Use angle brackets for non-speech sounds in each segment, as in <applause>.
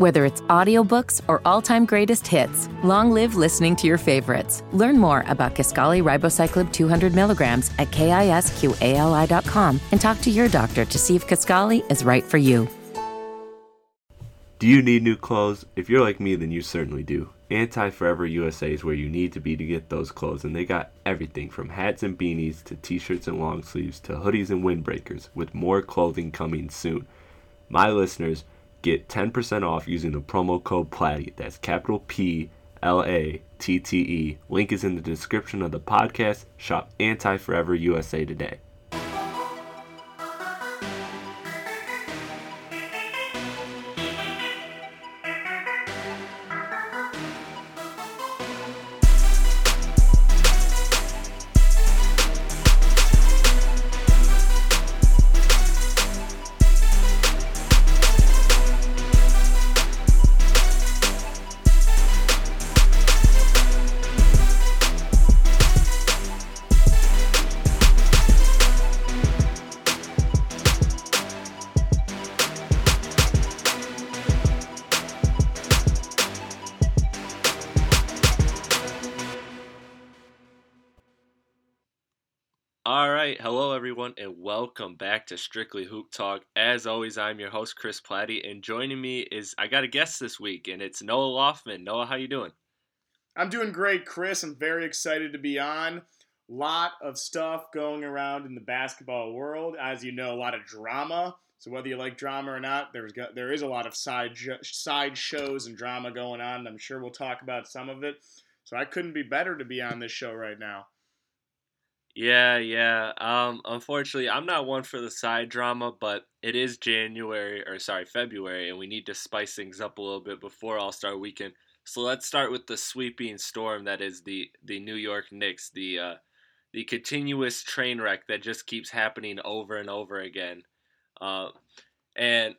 Whether it's audiobooks or all-time greatest hits, long live listening to your favorites. Learn more about Kisqali Ribociclib 200 milligrams at kisqali.com and talk to your doctor to see if Kisqali is right for you. Do you need new clothes? If you're like me, then you certainly do. Anti Forever USA is where you need to be to get those clothes, and they got everything from hats and beanies to t shirts and long sleeves to hoodies and windbreakers, with more clothing coming soon. My listeners, Get 10% off using the promo code PLATTE. That's capital P L A T T E. Link is in the description of the podcast. Shop Anti Forever USA today. All right, hello everyone, and welcome back to Strictly Hoop Talk. As always, I'm your host Chris Platte, and joining me is I got a guest this week, and it's Noah Loftman. Noah, how you doing? I'm doing great, Chris. I'm very excited to be on. Lot of stuff going around in the basketball world, as you know, a lot of drama. So whether you like drama or not, there's there is a lot of side side shows and drama going on. I'm sure we'll talk about some of it. So I couldn't be better to be on this show right now. Yeah, yeah. Um, unfortunately, I'm not one for the side drama, but it is January or sorry, February, and we need to spice things up a little bit before All Star Weekend. So let's start with the sweeping storm that is the the New York Knicks, the uh, the continuous train wreck that just keeps happening over and over again. Uh, and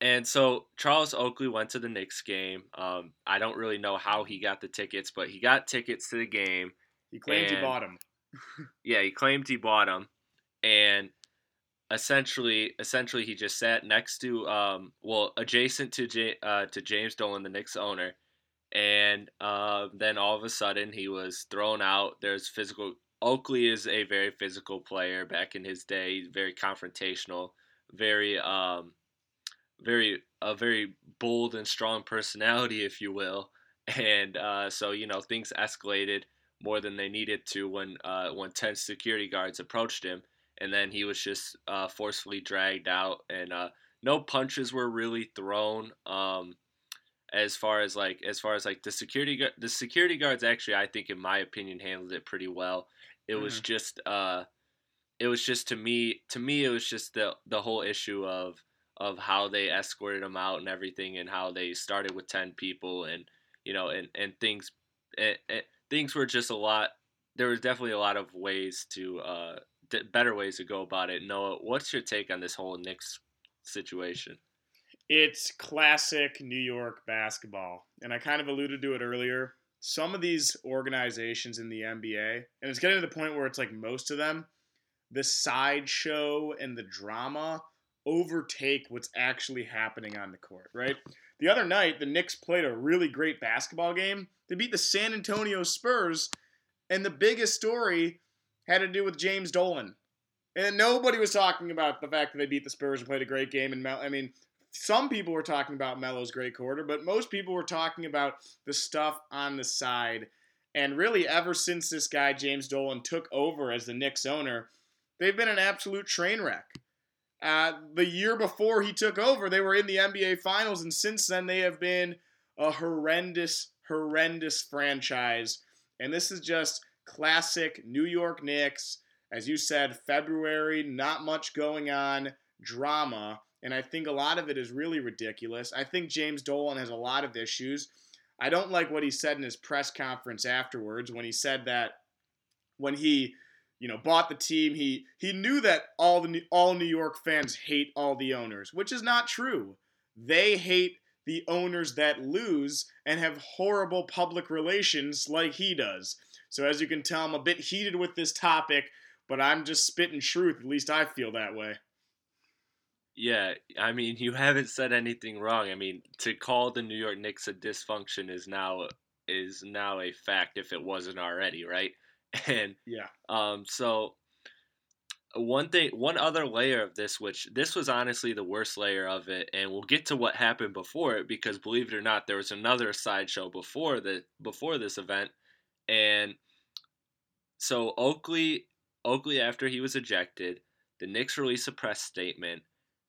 and so Charles Oakley went to the Knicks game. Um, I don't really know how he got the tickets, but he got tickets to the game. He claimed he bought them yeah, he claimed he bought them, and essentially, essentially, he just sat next to, um, well, adjacent to J- uh, to James Dolan, the Knicks owner, and uh, then all of a sudden he was thrown out. There's physical. Oakley is a very physical player. Back in his day, very confrontational, very, um, very a very bold and strong personality, if you will. <laughs> And uh, so you know things escalated more than they needed to when uh, when ten security guards approached him, and then he was just uh, forcefully dragged out, and uh, no punches were really thrown. Um, as far as like as far as like the security the security guards actually I think in my opinion handled it pretty well. It mm-hmm. was just uh, it was just to me to me it was just the the whole issue of of how they escorted him out and everything and how they started with 10 people and you know and and things and, and things were just a lot. There was definitely a lot of ways to uh, better ways to go about it. Noah, what's your take on this whole Knicks situation? It's classic New York basketball, and I kind of alluded to it earlier. Some of these organizations in the NBA, and it's getting to the point where it's like most of them, the sideshow and the drama overtake what's actually happening on the court, right? The other night, the Knicks played a really great basketball game. They beat the San Antonio Spurs, and the biggest story had to do with James Dolan. And nobody was talking about the fact that they beat the Spurs and played a great game. And Mel- I mean, some people were talking about Melo's great quarter, but most people were talking about the stuff on the side. And really, ever since this guy James Dolan took over as the Knicks owner, they've been an absolute train wreck. Uh, the year before he took over, they were in the NBA Finals, and since then they have been a horrendous, horrendous franchise. And this is just classic New York Knicks. As you said, February, not much going on, drama. And I think a lot of it is really ridiculous. I think James Dolan has a lot of issues. I don't like what he said in his press conference afterwards when he said that when he, you know, bought the team, he he knew that all the all New York fans hate all the owners, which is not true. They hate the owners that lose and have horrible public relations like he does. So as you can tell, I'm a bit heated with this topic, but I'm just spitting truth. At least I feel that way. Yeah, I mean, you haven't said anything wrong. I mean, to call the New York Knicks a dysfunction is now is now a fact if it wasn't already, right? <laughs> And yeah, um, so one thing, one other layer of this, which this was honestly the worst layer of it, and we'll get to what happened before it because believe it or not, there was another sideshow before the before this event, and so Oakley, Oakley after he was ejected, the Knicks released a press statement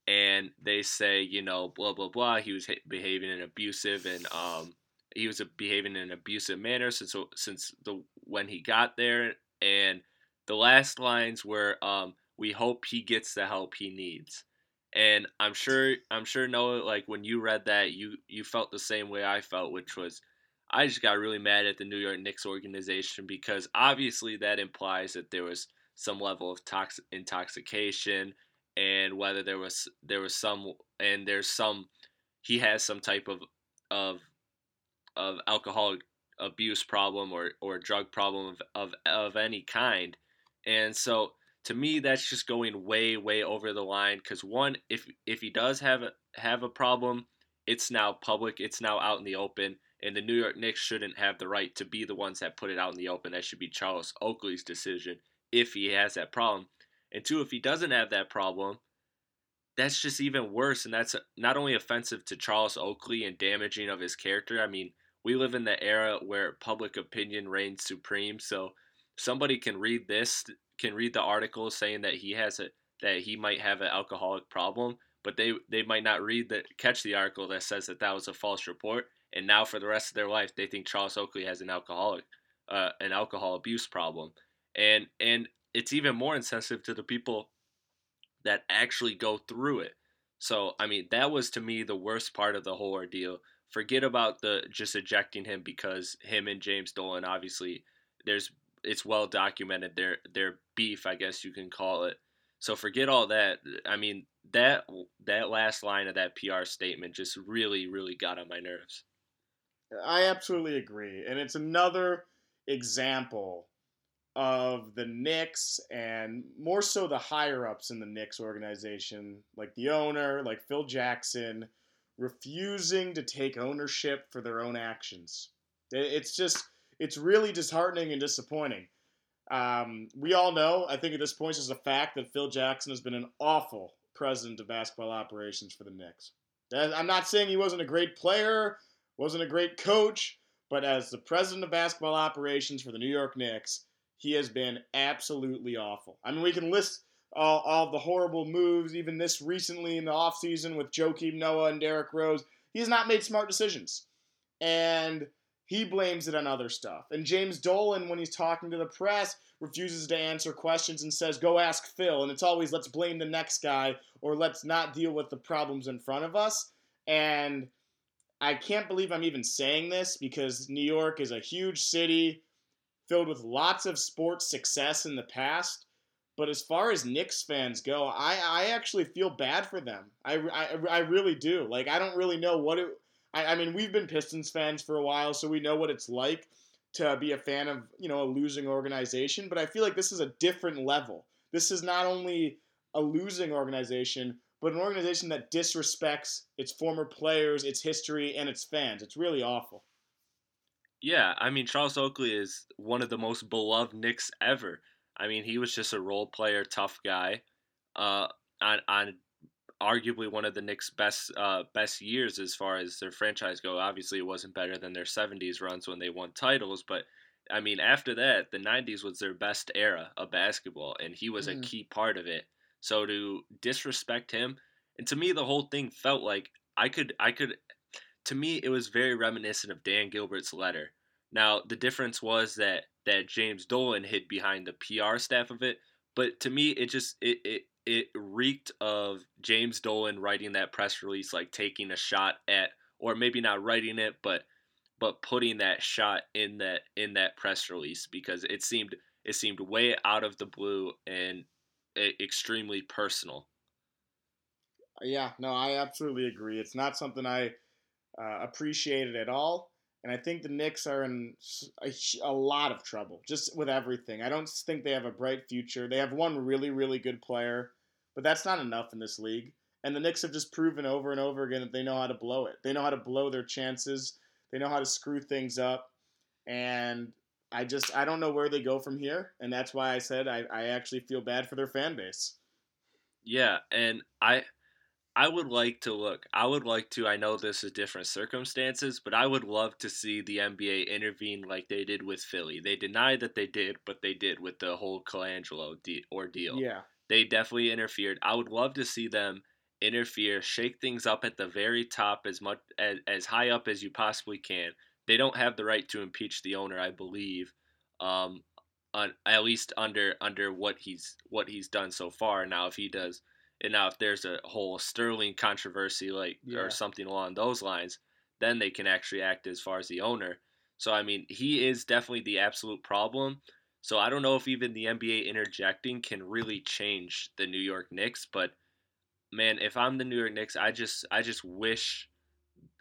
and they say, you know, blah blah blah. He was behaving in abusive and um, he was behaving in an abusive manner since since the when he got there. And the last lines were, um, "We hope he gets the help he needs." And I'm sure I'm sure Noah, like when you read that, you you felt the same way I felt, which was. I just got really mad at the New York Knicks organization because obviously that implies that there was some level of toxic intoxication and whether there was there was some and there's some he has some type of of of alcoholic abuse problem or or drug problem of of, of any kind and so to me that's just going way way over the line because one if if he does have a have a problem it's now public it's now out in the open and the New York Knicks shouldn't have the right to be the ones that put it out in the open that should be Charles Oakley's decision if he has that problem and two, if he doesn't have that problem, that's just even worse. And that's uh, not only offensive to Charles Oakley and damaging of his character. I mean, we live in the era where public opinion reigns supreme. So somebody can read this, can read the article saying that he has a that he might have an alcoholic problem, but they they might not read the catch the article that says that that was a false report. And now for the rest of their life, they think Charles Oakley has an alcoholic, uh, an alcohol abuse problem. And and it's even more insensitive to the people that actually go through it. So, I mean, that was to me the worst part of the whole ordeal. Forget about the just ejecting him because him and James Dolan obviously there's it's well documented their their beef, I guess you can call it. So forget all that. I mean, that that last line of that PR statement just really really got on my nerves. I absolutely agree. And it's another example of the Knicks and more so the higher ups in the Knicks organization, like the owner, like Phil Jackson, refusing to take ownership for their own actions. It's just, it's really disheartening and disappointing. Um, we all know, I think at this point, it's a fact that Phil Jackson has been an awful president of basketball operations for the Knicks. I'm not saying he wasn't a great player, wasn't a great coach, but as the president of basketball operations for the New York Knicks, he has been absolutely awful. I mean, we can list all, all the horrible moves, even this recently in the offseason with Joakim Noah and Derrick Rose. He has not made smart decisions. And he blames it on other stuff. And James Dolan, when he's talking to the press, refuses to answer questions and says, go ask Phil. And it's always, let's blame the next guy or let's not deal with the problems in front of us. And I can't believe I'm even saying this because New York is a huge city filled with lots of sports success in the past. But as far as Knicks fans go, I, I actually feel bad for them. I, I, I really do. Like, I don't really know what it. I, I mean, we've been Pistons fans for a while, so we know what it's like to be a fan of, you know, a losing organization. But I feel like this is a different level. This is not only a losing organization, but an organization that disrespects its former players, its history, and its fans. It's really awful. Yeah, I mean Charles Oakley is one of the most beloved Knicks ever. I mean, he was just a role player, tough guy. Uh, on on arguably one of the Knicks' best uh, best years as far as their franchise go. Obviously, it wasn't better than their '70s runs when they won titles, but I mean, after that, the '90s was their best era of basketball, and he was mm. a key part of it. So to disrespect him, and to me, the whole thing felt like I could I could to me it was very reminiscent of Dan Gilbert's letter. Now the difference was that that James Dolan hid behind the PR staff of it, but to me it just it it, it reeked of James Dolan writing that press release, like taking a shot at, or maybe not writing it, but but putting that shot in that in that press release because it seemed it seemed way out of the blue and extremely personal. Yeah, no, I absolutely agree. It's not something I uh, appreciated at all. And I think the Knicks are in a, a, lot of trouble just with everything. I don't think they have a bright future. They have one really, really good player, but that's not enough in this league. And the Knicks have just proven over and over again that they know how to blow it. They know how to blow their chances. They know how to screw things up. And I just I don't know where they go from here. And that's why I said I, I actually feel bad for their fan base. Yeah, and I I would like to look. I would like to. I know this is different circumstances, but I would love to see the NBA intervene like they did with Philly. They denied that they did, but they did with the whole Colangelo de- ordeal. Yeah, they definitely interfered. I would love to see them interfere, shake things up at the very top as much as, as high up as you possibly can. They don't have the right to impeach the owner, I believe. Um, on at least under under what he's what he's done so far. Now, if he does and now if there's a whole Sterling controversy like yeah. or something along those lines, then they can actually act as far as the owner. So I mean, he is definitely the absolute problem. So I don't know if even the NBA interjecting can really change the New York Knicks, but man, if I'm the New York Knicks, I just I just wish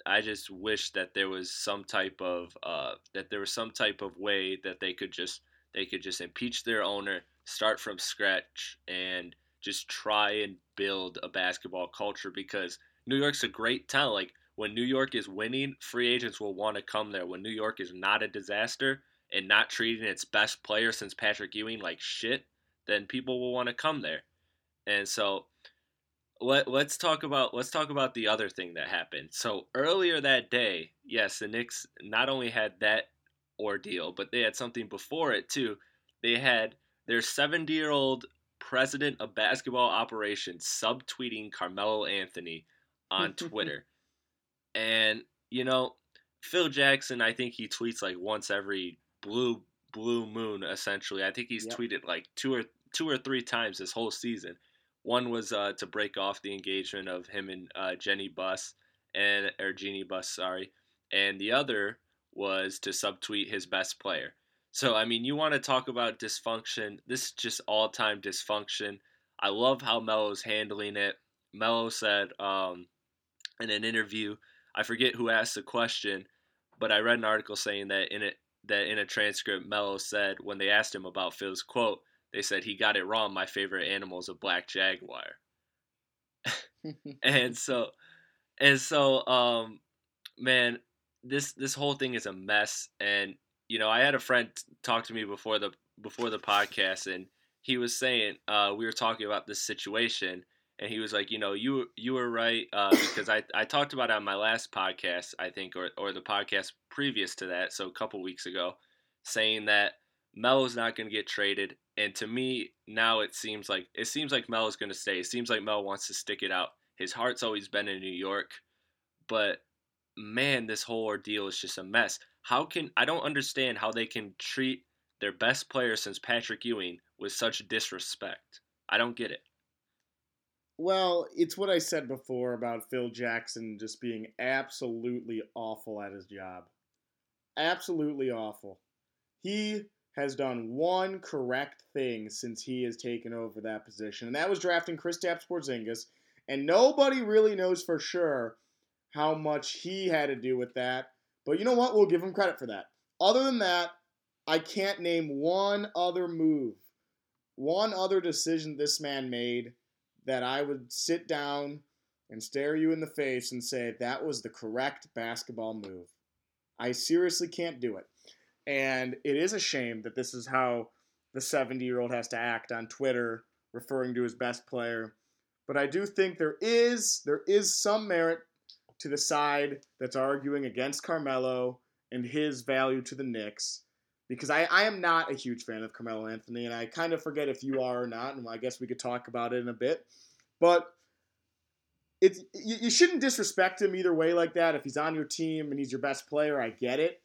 I just wish that there was some type of uh, that there was some type of way that they could just they could just impeach their owner, start from scratch, and just try and build a basketball culture because New York's a great town. Like when New York is winning, free agents will want to come there. When New York is not a disaster and not treating its best player since Patrick Ewing like shit, then people will want to come there. And so let, let's talk about let's talk about the other thing that happened. So earlier that day, yes, the Knicks not only had that ordeal, but they had something before it too. They had their 70 year old president of basketball operations subtweeting Carmelo Anthony on <laughs> Twitter. and, you know, Phil Jackson, I think he tweets like once every blue blue moon essentially. I think he's yep. tweeted like two or two or three times this whole season. One was uh, to break off the engagement of him and uh, Jenny Buss and or Jeanie Buss, sorry, and the other was to subtweet his best player. So, I mean, you want to talk about dysfunction. This is just all time dysfunction. I love how Melo's handling it. Melo said um, in an interview, I forget who asked the question, but I read an article saying that in it that in a transcript, Melo said when they asked him about Phil's quote, they said he got it wrong. My favorite animal is a black jaguar. <laughs> and so, and so, um, man, this this whole thing is a mess, and you know, I had a friend talk to me before the before the podcast, and he was saying uh, we were talking about this situation, and he was like, you know, you you were right uh, because I I talked about it on my last podcast, I think, or or the podcast previous to that, so a couple weeks ago, saying that Melo's not going to get traded, and to me now it seems like it seems like Melo's going to stay. It seems like Mel wants to stick it out. His heart's always been in New York, but man, this whole ordeal is just a mess. How can I don't understand how they can treat their best player since Patrick Ewing with such disrespect. I don't get it. Well, it's what I said before about Phil Jackson just being absolutely awful at his job. Absolutely awful. He has done one correct thing since he has taken over that position, and that was drafting Kristaps Porzingis. And nobody really knows for sure how much he had to do with that. But you know what? We'll give him credit for that. Other than that, I can't name one other move, one other decision this man made that I would sit down and stare you in the face and say that was the correct basketball move. I seriously can't do it. And it is a shame that this is how the 70 year old has to act on Twitter, referring to his best player. But I do think there is there is some merit to the side that's arguing against Carmelo and his value to the Knicks because I, I am not a huge fan of Carmelo Anthony, and I kind of forget if you are or not, and I guess we could talk about it in a bit. But it's you, you shouldn't disrespect him either way like that. If he's on your team and he's your best player, I get it.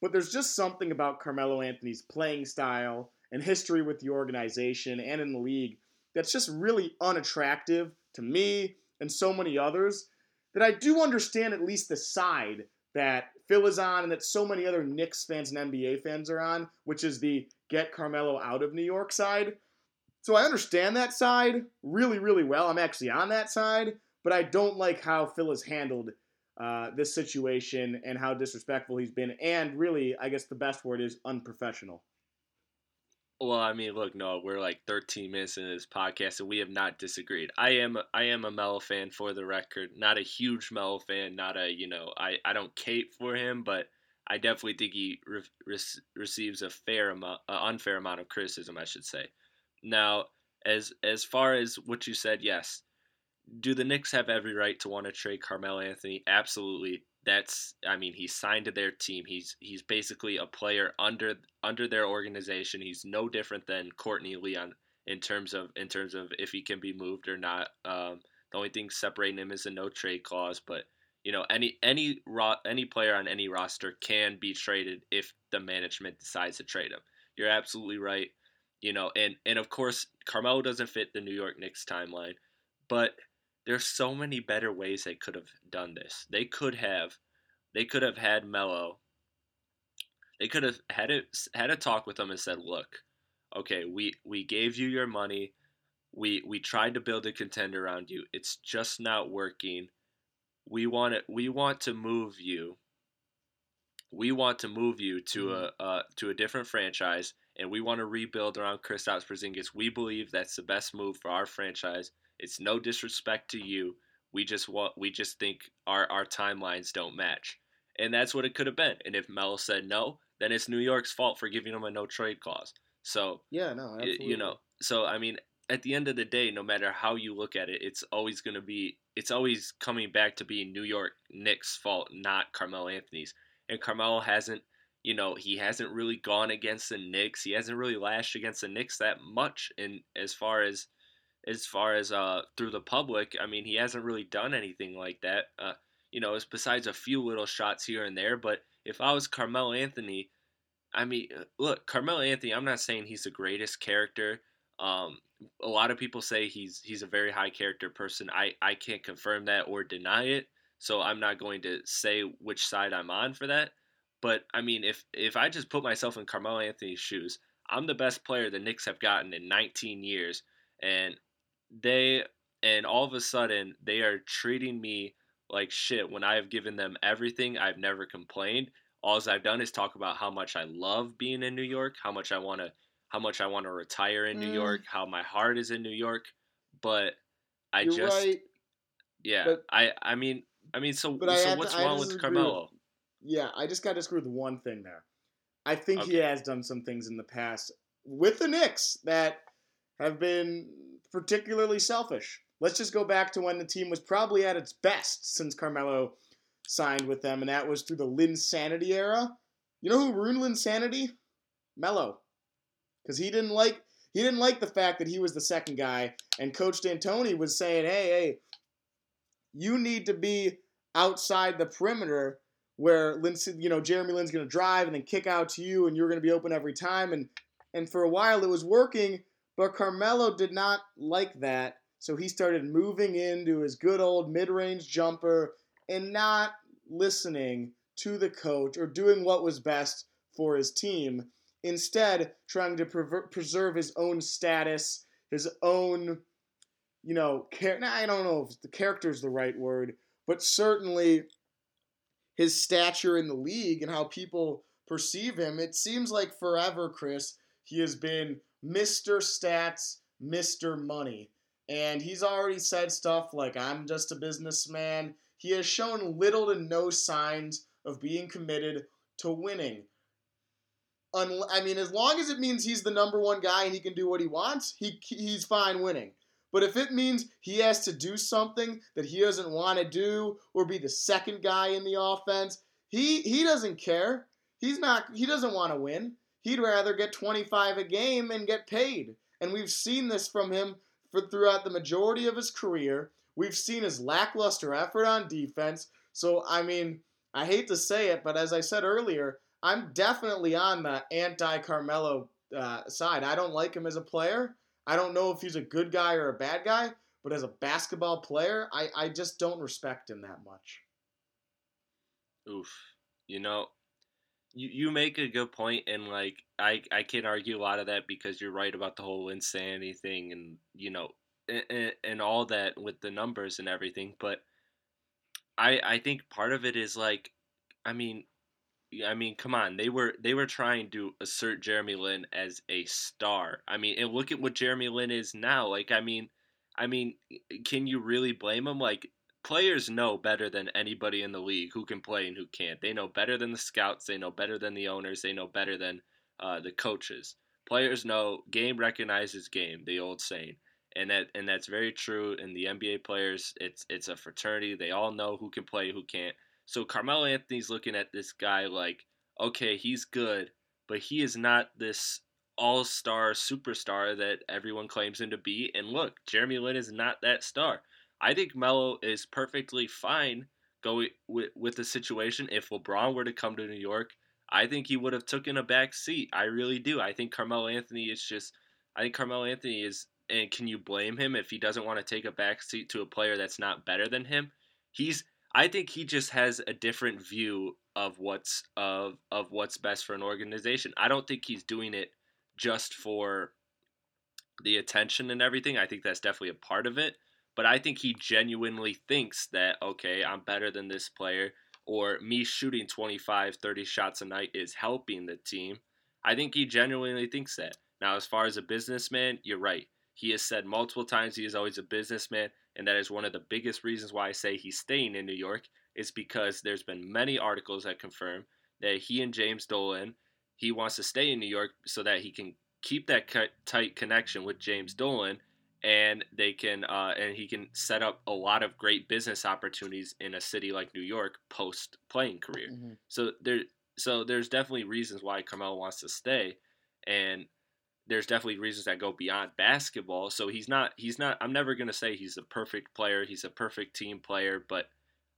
But there's just something about Carmelo Anthony's playing style and history with the organization and in the league that's just really unattractive to me and so many others that I do understand at least the side that Phil is on and that so many other Knicks fans and NBA fans are on, which is the get Carmelo out of New York side. So I understand that side really, really well. I'm actually on that side, but I don't like how Phil has handled uh, this situation and how disrespectful he's been. And really, I guess the best word is unprofessional. Well, I mean, look, no, we're like 13 minutes into this podcast, and we have not disagreed. I am, I am a Melo fan for the record. Not a huge Melo fan. Not a, you know, I, I don't cape for him, but I definitely think he re- re- receives a fair amount, unfair amount of criticism, I should say. Now, as as far as what you said, yes. Do the Knicks have every right to want to trade Carmelo Anthony? Absolutely that's I mean he's signed to their team. He's he's basically a player under under their organization. He's no different than Courtney Lee in terms of in terms of if he can be moved or not. Um, the only thing separating him is a no trade clause, but you know any any ro- any player on any roster can be traded if the management decides to trade him. You're absolutely right. You know, and and of course Carmelo doesn't fit the New York Knicks timeline, but there's so many better ways they could have done this. They could have they could have had Melo. They could have had it had a talk with him and said, "Look, okay, we we gave you your money. We we tried to build a contender around you. It's just not working. We want it. We want to move you. We want to move you to mm-hmm. a uh, to a different franchise, and we want to rebuild around Kristaps Porzingis. We believe that's the best move for our franchise." It's no disrespect to you. We just want we just think our our timelines don't match. And that's what it could have been. And if Mel said no, then it's New York's fault for giving him a no trade clause. So yeah, no, absolutely. you know, so I mean, at the end of the day, no matter how you look at it, it's always going to be it's always coming back to being New York Knicks' fault, not Carmelo Anthony's. And Carmelo hasn't, you know, he hasn't really gone against the Knicks. He hasn't really lashed against the Knicks that much. And as far as as far as uh, through the public, I mean, he hasn't really done anything like that. Uh, you know, besides a few little shots here and there. But if I was Carmelo Anthony, I mean, uh, look, Carmelo Anthony. I'm not saying he's the greatest character. Um, a lot of people say he's he's a very high character person. I I can't confirm that or deny it. So I'm not going to say which side I'm on for that. But I mean, if if I just put myself in Carmelo Anthony's shoes, I'm the best player the Knicks have gotten in 19 years, and they and all of a sudden they are treating me like shit when I have given them everything. I've never complained. All I've done is talk about how much I love being in New York, how much I want to how much I want to retire in mm. New York, how my heart is in New York, but I You're just right, yeah, but, I I mean I mean so so what's to, wrong with Carmelo? With, yeah, I just got to disagree with one thing there. I think okay. he has done some things in the past with the Knicks that have been particularly selfish. Let's just go back to when the team was probably at its best since Carmelo signed with them, and that was through the Linsanity era. You know who ruined Linsanity? Melo, because he didn't like he didn't like the fact that he was the second guy, and Coach D'Antoni was saying, "Hey, hey, you need to be outside the perimeter." Where Lin, you know, Jeremy Lin's going to drive and then kick out to you, and you're going to be open every time. And and for a while it was working, but Carmelo did not like that, so he started moving into his good old mid range jumper and not listening to the coach or doing what was best for his team. Instead, trying to preserve his own status, his own, you know, char- I don't know if the character is the right word, but certainly his stature in the league and how people perceive him. It seems like forever, Chris, he has been Mr. Stats, Mr. Money. And he's already said stuff like, I'm just a businessman. He has shown little to no signs of being committed to winning. I mean, as long as it means he's the number one guy and he can do what he wants, he, he's fine winning. But if it means he has to do something that he doesn't want to do or be the second guy in the offense, he he doesn't care. He's not he doesn't want to win. He'd rather get 25 a game and get paid. And we've seen this from him for throughout the majority of his career. We've seen his lackluster effort on defense. So, I mean, I hate to say it, but as I said earlier, I'm definitely on the anti Carmelo uh, side. I don't like him as a player. I don't know if he's a good guy or a bad guy, but as a basketball player, I, I just don't respect him that much. Oof. You know, you, you make a good point and like I I can't argue a lot of that because you're right about the whole Linsanity thing and you know and, and all that with the numbers and everything, but I I think part of it is like I mean I mean, come on. They were they were trying to assert Jeremy Lin as a star. I mean, and look at what Jeremy Lin is now. Like, I mean, I mean, can you really blame him? Like, players know better than anybody in the league who can play and who can't. They know better than the scouts. They know better than the owners. They know better than uh, the coaches. Players know game recognizes game. The old saying, and that and that's very true. In the NBA players, it's it's a fraternity. They all know who can play, who can't. So Carmelo Anthony's looking at this guy like, okay, he's good, but he is not this all star superstar that everyone claims him to be. And look, Jeremy Lin is not that star. I think Melo is perfectly fine going with, with the situation. If LeBron were to come to New York, I think he would have taken a back seat. I really do. I think Carmelo Anthony is just I think Carmelo Anthony is and can you blame him if he doesn't want to take a back seat to a player that's not better than him? He's I think he just has a different view of what's of of what's best for an organization. I don't think he's doing it just for the attention and everything. I think that's definitely a part of it, but I think he genuinely thinks that okay, I'm better than this player or me shooting 25, 30 shots a night is helping the team. I think he genuinely thinks that. Now, as far as a businessman, you're right. He has said multiple times he is always a businessman and that is one of the biggest reasons why I say he's staying in New York is because there's been many articles that confirm that he and James Dolan he wants to stay in New York so that he can keep that tight connection with James Dolan and they can uh, and he can set up a lot of great business opportunities in a city like New York post playing career. Mm-hmm. So there so there's definitely reasons why Carmelo wants to stay and there's definitely reasons that go beyond basketball. So he's not he's not I'm never going to say he's a perfect player, he's a perfect team player, but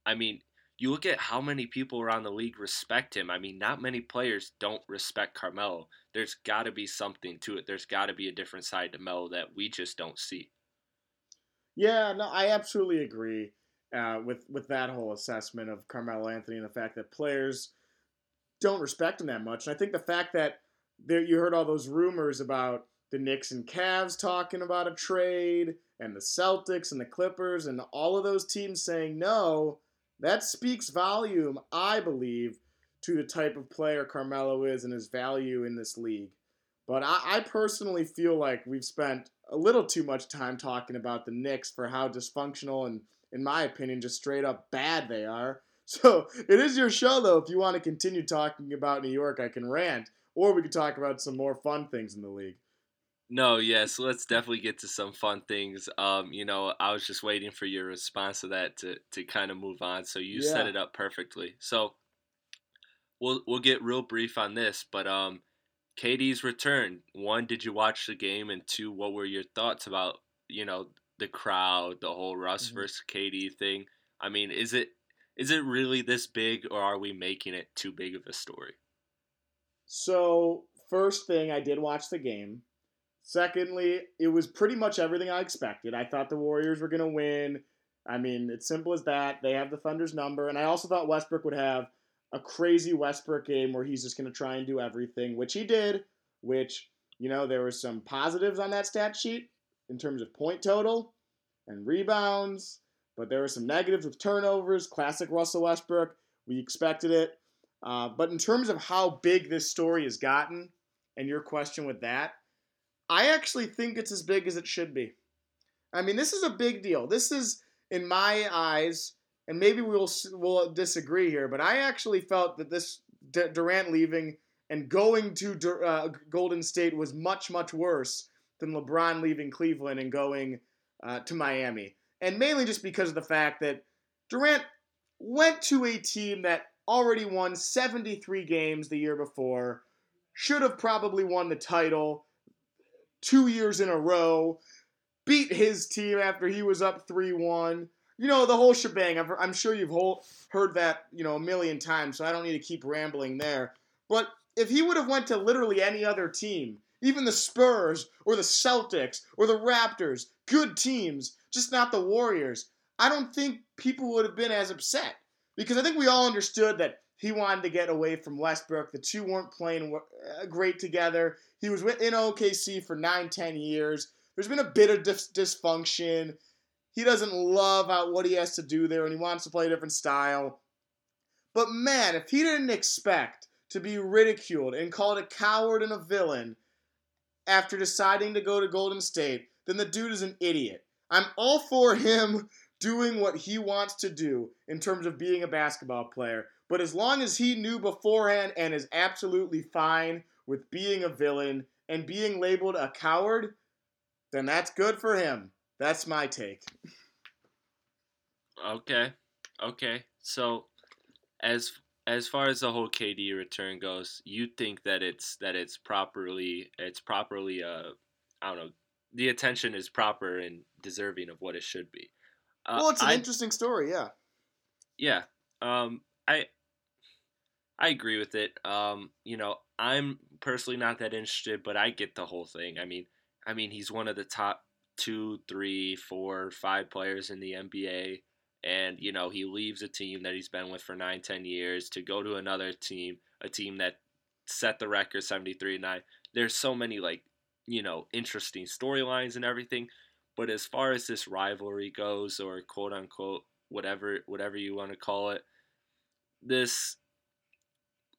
I mean, you look at how many people around the league respect him. I mean, not many players don't respect Carmelo. There's got to be something to it. There's got to be a different side to Melo that we just don't see. Yeah, no, I absolutely agree uh, with with that whole assessment of Carmelo Anthony and the fact that players don't respect him that much. And I think the fact that there you heard all those rumors about the Knicks and Cavs talking about a trade, and the Celtics and the Clippers, and all of those teams saying no. That speaks volume, I believe, to the type of player Carmelo is and his value in this league. But I, I personally feel like we've spent a little too much time talking about the Knicks for how dysfunctional and, in my opinion, just straight up bad they are. <laughs> So it is your show, though. If you want to continue talking about New York, I can rant or we could talk about some more fun things in the league. No, yes, let's definitely get to some fun things. Um, you know, I was just waiting for your response to that to to kind of move on. So you yeah. set it up perfectly. So we'll we'll get real brief on this, but um, KD's return. One, did you watch the game? And two, what were your thoughts about you know the crowd, the whole Russ mm-hmm. versus KD thing? I mean, is it is it really this big, or are we making it too big of a story? So, first thing, I did watch the game. Secondly, it was pretty much everything I expected. I thought the Warriors were going to win. I mean, it's simple as that. They have the Thunder's number. And I also thought Westbrook would have a crazy Westbrook game where he's just going to try and do everything, which he did, which, you know, there were some positives on that stat sheet in terms of point total and rebounds, but there were some negatives with turnovers. Classic Russell Westbrook. We expected it. Uh, but in terms of how big this story has gotten, and your question with that, I actually think it's as big as it should be. I mean, this is a big deal. This is, in my eyes, and maybe we'll we'll disagree here, but I actually felt that this Durant leaving and going to uh, Golden State was much much worse than LeBron leaving Cleveland and going uh, to Miami, and mainly just because of the fact that Durant went to a team that already won 73 games the year before, should have probably won the title two years in a row, beat his team after he was up 3 1. You know, the whole shebang. i am sure you've whole, heard that, you know, a million times, so I don't need to keep rambling there. But if he would have went to literally any other team Even the Spurs or the Celtics or the Raptors, good teams, just not the Warriors. I don't think people would have been as upset because I think we all understood that he wanted to get away from Westbrook. The two weren't playing uh, great together. He was in OKC for nine, ten years. There's been a bit of dis- dysfunction. He doesn't love out what he has to do there, and he wants to play a different style. But man, if he didn't expect to be ridiculed and called a coward and a villain after deciding to go to Golden State, then the dude is an idiot. I'm all for him <laughs> doing what he wants to do in terms of being a basketball player. But as long as he knew beforehand and is absolutely fine with being a villain and being labeled a coward, then that's good for him. That's my take. Okay. Okay. So as as far as the whole KD return goes, you think that it's that it's properly it's properly uh I don't know the attention is proper and deserving of what it should be. Uh, well, it's an I, interesting story, yeah. Yeah. Um I I agree with it. Um, you know, I'm personally not that interested, but I get the whole thing. I mean, I mean, he's one of the top two, three, four, five players in the NBA and you know he leaves a team that he's been with for nine, ten years to go to another team, a team that set the record 73 9. There's so many like you know interesting storylines and everything, but as far as this rivalry goes, or quote unquote whatever whatever you want to call it, this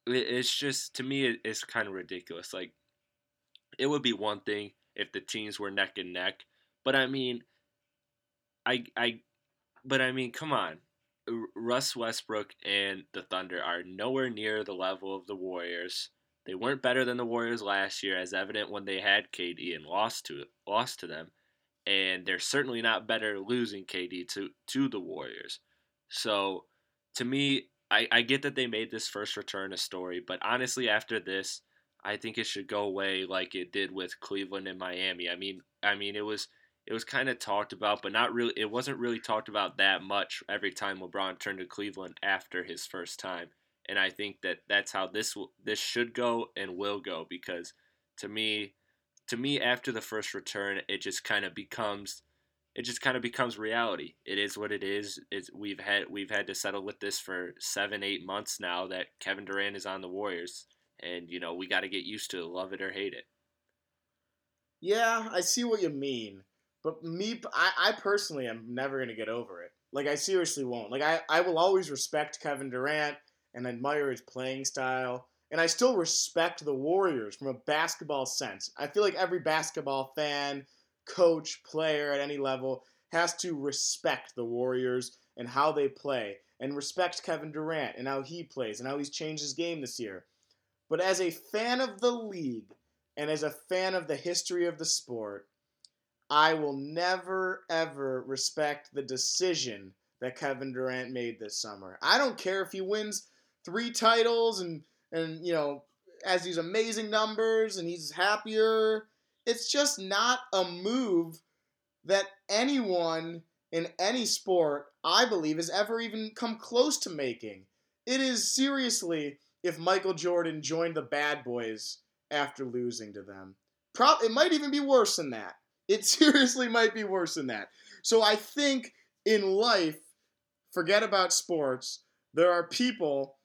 it's just to me it's kind of ridiculous. Like it would be one thing if the teams were neck and neck, but I mean, I I but I mean, come on. Russ Westbrook and the Thunder are nowhere near the level of the Warriors. They weren't better than the Warriors last year, as evident when they had KD and lost to lost to them, and they're certainly not better losing KD to to the Warriors. So, to me, I, I get that they made this first return a story, but honestly, after this, I think it should go away like it did with Cleveland and Miami. I mean, I mean, it was it was kind of talked about, but not really. It wasn't really talked about that much every time LeBron turned to Cleveland after his first time. And I think that that's how this this should go and will go because to me, to me after the first return, it just kind of becomes it just kind of becomes reality. It is what it is. It's, we've had we've had to settle with this for seven, eight months now that Kevin Durant is on the Warriors, and you know we got to get used to it, love it or hate it. Yeah, I see what you mean. But me, I, I personally am never to get over it. Like, I seriously won't. Like, I, I will always respect Kevin Durant and admire his playing style. And I still respect the Warriors from a basketball sense. I feel like every basketball fan, coach, player at any level has to respect the Warriors and how they play, and respect Kevin Durant and how he plays and how he's changed his game this year. But as a fan of the league and as a fan of the history of the sport, I will never, ever respect the decision that Kevin Durant made this summer. I don't care if he wins three titles and, and you know, has these amazing numbers and he's happier. It's just not a move that anyone in any sport, I believe, has ever even come close to making. It is seriously if Michael Jordan joined the bad boys after losing to them. Pro- it might even be worse than that. It <laughs> seriously might be worse than that. So I think in life, forget about sports, there are people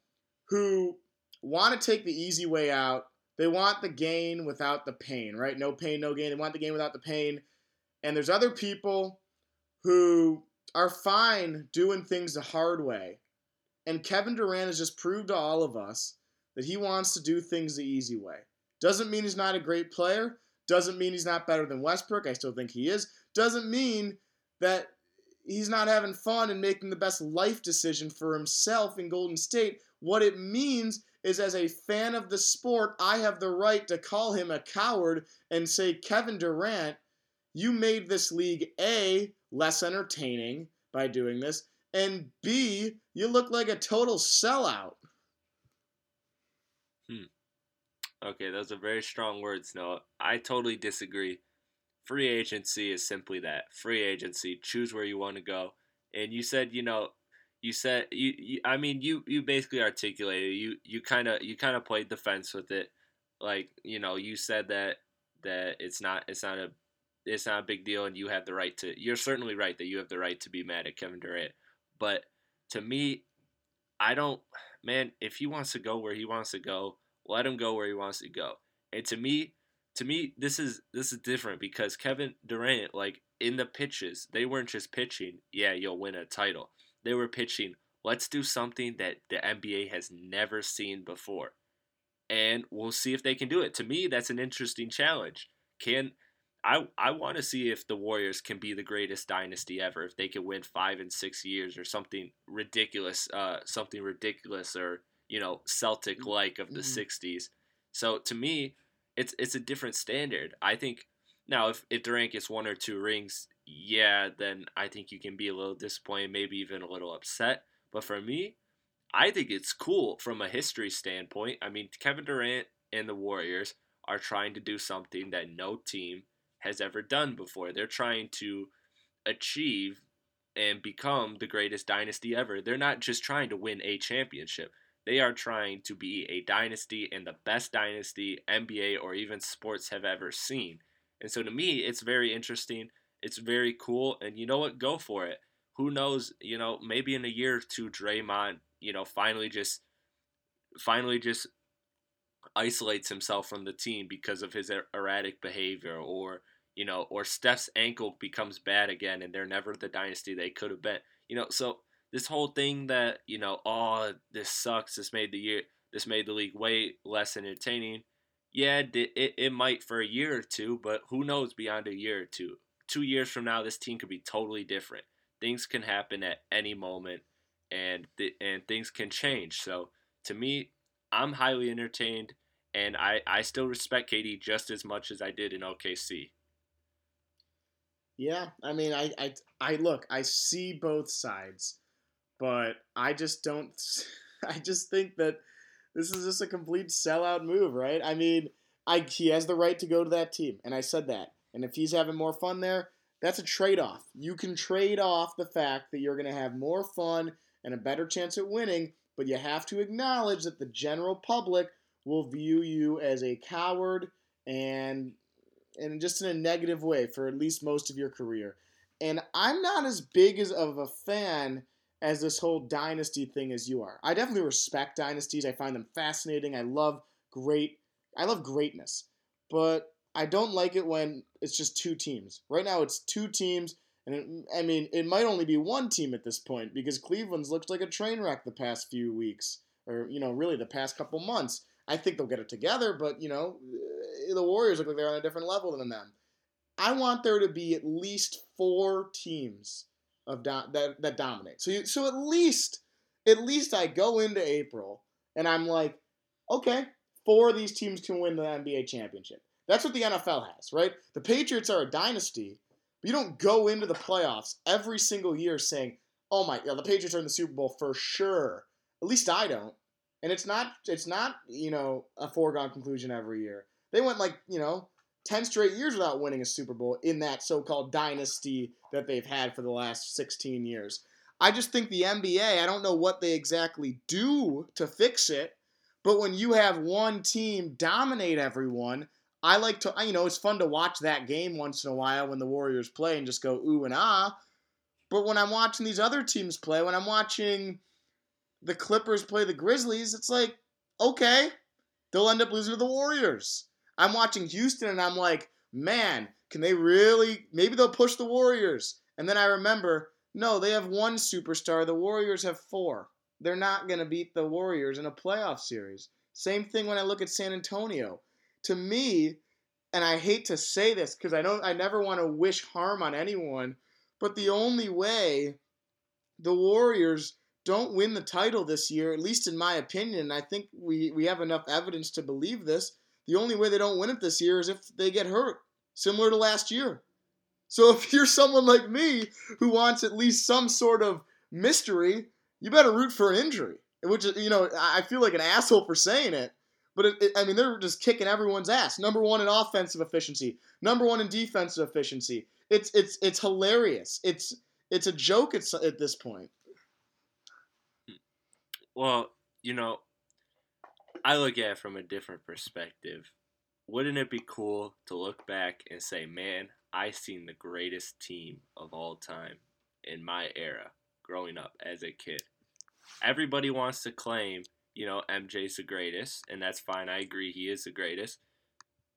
who want to take the easy way out. They want the gain without the pain, right? No pain, no gain. They want the gain without the pain. And there's other people who are fine doing things the hard way. And Kevin Durant has just proved to all of us that he wants to do things the easy way. Doesn't mean he's not a great player. Doesn't mean he's not better than Westbrook. I still think he is. Doesn't mean that he's not having fun and making the best life decision for himself in Golden State. What it means is, as a fan of the sport, I have the right to call him a coward and say, Kevin Durant, you made this league A, less entertaining by doing this, and B, you look like a total sellout. Hmm. Okay, those are very strong words, Noah. I totally disagree. Free agency is simply that free agency. Choose where you want to go. And you said, you know, you said you, you I mean, you you basically articulated. You you kind of you kind of played defense with it. Like you know, you said that that it's not it's not a it's not a big deal and you have the right to you're certainly right that you have the right to be mad at Kevin Durant. But to me, I don't man, if he wants to go where he wants to go, let him go where he wants to go. And to me, to me, this is this is different because Kevin Durant, like in the pitches, they weren't just pitching, yeah, you'll win a title. They were pitching, let's do something that the NBA has never seen before. And we'll see if they can do it. To me, that's an interesting challenge. Can I I want to see if the Warriors can be the greatest dynasty ever, if they can win five and six years or something ridiculous, uh, something ridiculous or you know Celtic like of the mm-hmm. '60s. So to me, it's it's a different standard. I think now if if Durant gets one or two rings, yeah, then I think you can be a little disappointed, maybe even a little upset. But for me, I think it's cool from a history standpoint. I mean, Kevin Durant and the Warriors are trying to do something that no team has ever done before. They're trying to achieve and become the greatest dynasty ever. They're not just trying to win a championship. They are trying to be a dynasty and the best dynasty NBA or even sports have ever seen. And so to me, it's very interesting. It's very cool. And you know what? Go for it. Who knows? You know, maybe in a year or two, Draymond, you know, finally just, finally just isolates himself from the team because of his er, erratic behavior or you know, or Steph's ankle becomes bad again and they're never the dynasty they could have been. You know, so this whole thing that, you know, oh, this sucks, this made the year this made the league way less entertaining. Yeah, it, it, it might for a year or two, but who knows beyond a year or two. Two years from now, this team could be totally different. Things can happen at any moment, and th- and things can change. So to me, I'm highly entertained, and I, I still respect KD just as much as I did in OKC. Yeah, I mean, I, I, I look, I see both sides, but I just don't. <laughs> I just think that this is just a complete sellout move, right? I mean, I he has the right to go to that team, and I said that. And if he's having more fun there, that's a trade-off. You can trade off the fact that you're going to have more fun and a better chance at winning, but you have to acknowledge that the general public will view you as a coward and and just in a negative way for at least most of your career. And I'm not as big as of a fan as this whole dynasty thing as you are. I definitely respect dynasties. I find them fascinating. I love great I love greatness. But I don't like it when it's just two teams. Right now it's two teams and it, I mean, it might only be one team at this point because Cleveland's looked like a train wreck the past few weeks or you know, really the past couple months. I think they'll get it together, but you know, the Warriors look like they're on a different level than them. I want there to be at least four teams of do- that that dominate. So you, so at least at least I go into April and I'm like, okay, four of these teams can win the NBA championship. That's what the NFL has, right? The Patriots are a dynasty, but you don't go into the playoffs every single year saying, "Oh my, the Patriots are in the Super Bowl for sure." At least I don't. And it's not it's not, you know, a foregone conclusion every year. They went like, you know, 10 straight years without winning a Super Bowl in that so called dynasty that they've had for the last 16 years. I just think the NBA, I don't know what they exactly do to fix it, but when you have one team dominate everyone, I like to, you know, it's fun to watch that game once in a while when the Warriors play and just go ooh and ah. But when I'm watching these other teams play, when I'm watching the Clippers play the Grizzlies, it's like, okay, they'll end up losing to the Warriors. I'm watching Houston and I'm like, man, can they really? Maybe they'll push the Warriors. And then I remember, no, they have one superstar. The Warriors have four. They're not going to beat the Warriors in a playoff series. Same thing when I look at San Antonio. To me, and I hate to say this because I don't, I never want to wish harm on anyone, but the only way the Warriors don't win the title this year, at least in my opinion, and I think we, we have enough evidence to believe this, the only way they don't win it this year is if they get hurt, similar to last year. So <laughs> if you're someone like me who wants at least some sort of mystery, you better root for an injury. Which you know, I feel like an asshole for saying it, but it, it, I mean they're just kicking everyone's ass. Number one in offensive efficiency, number one in defensive efficiency. It's it's it's hilarious. It's it's a joke at, at this point. Well, you know, I look at it from a different perspective. wouldn't it be cool to look back and say, man, I seen the greatest team of all time in my era growing up as a kid. Everybody wants to claim, you know, MJ's the greatest, and that's fine. I agree he is the greatest.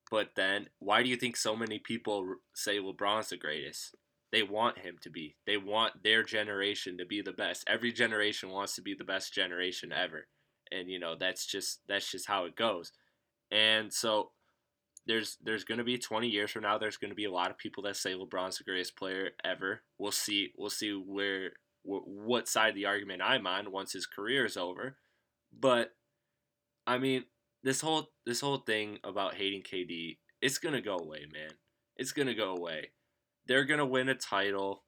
But then, why do you think so many people say LeBron's the greatest? They want him to be. They want their generation to be the best. Every generation wants to be the best generation ever. And you know, that's just that's just how it goes. And so there's there's going to be 20 years from now there's going to be a lot of people that say LeBron's the greatest player ever. We'll see we'll see where what side of the argument I'm on once his career is over. But I mean, this whole this whole thing about hating KD, it's going to go away, man. It's going to go away. They're going to win a title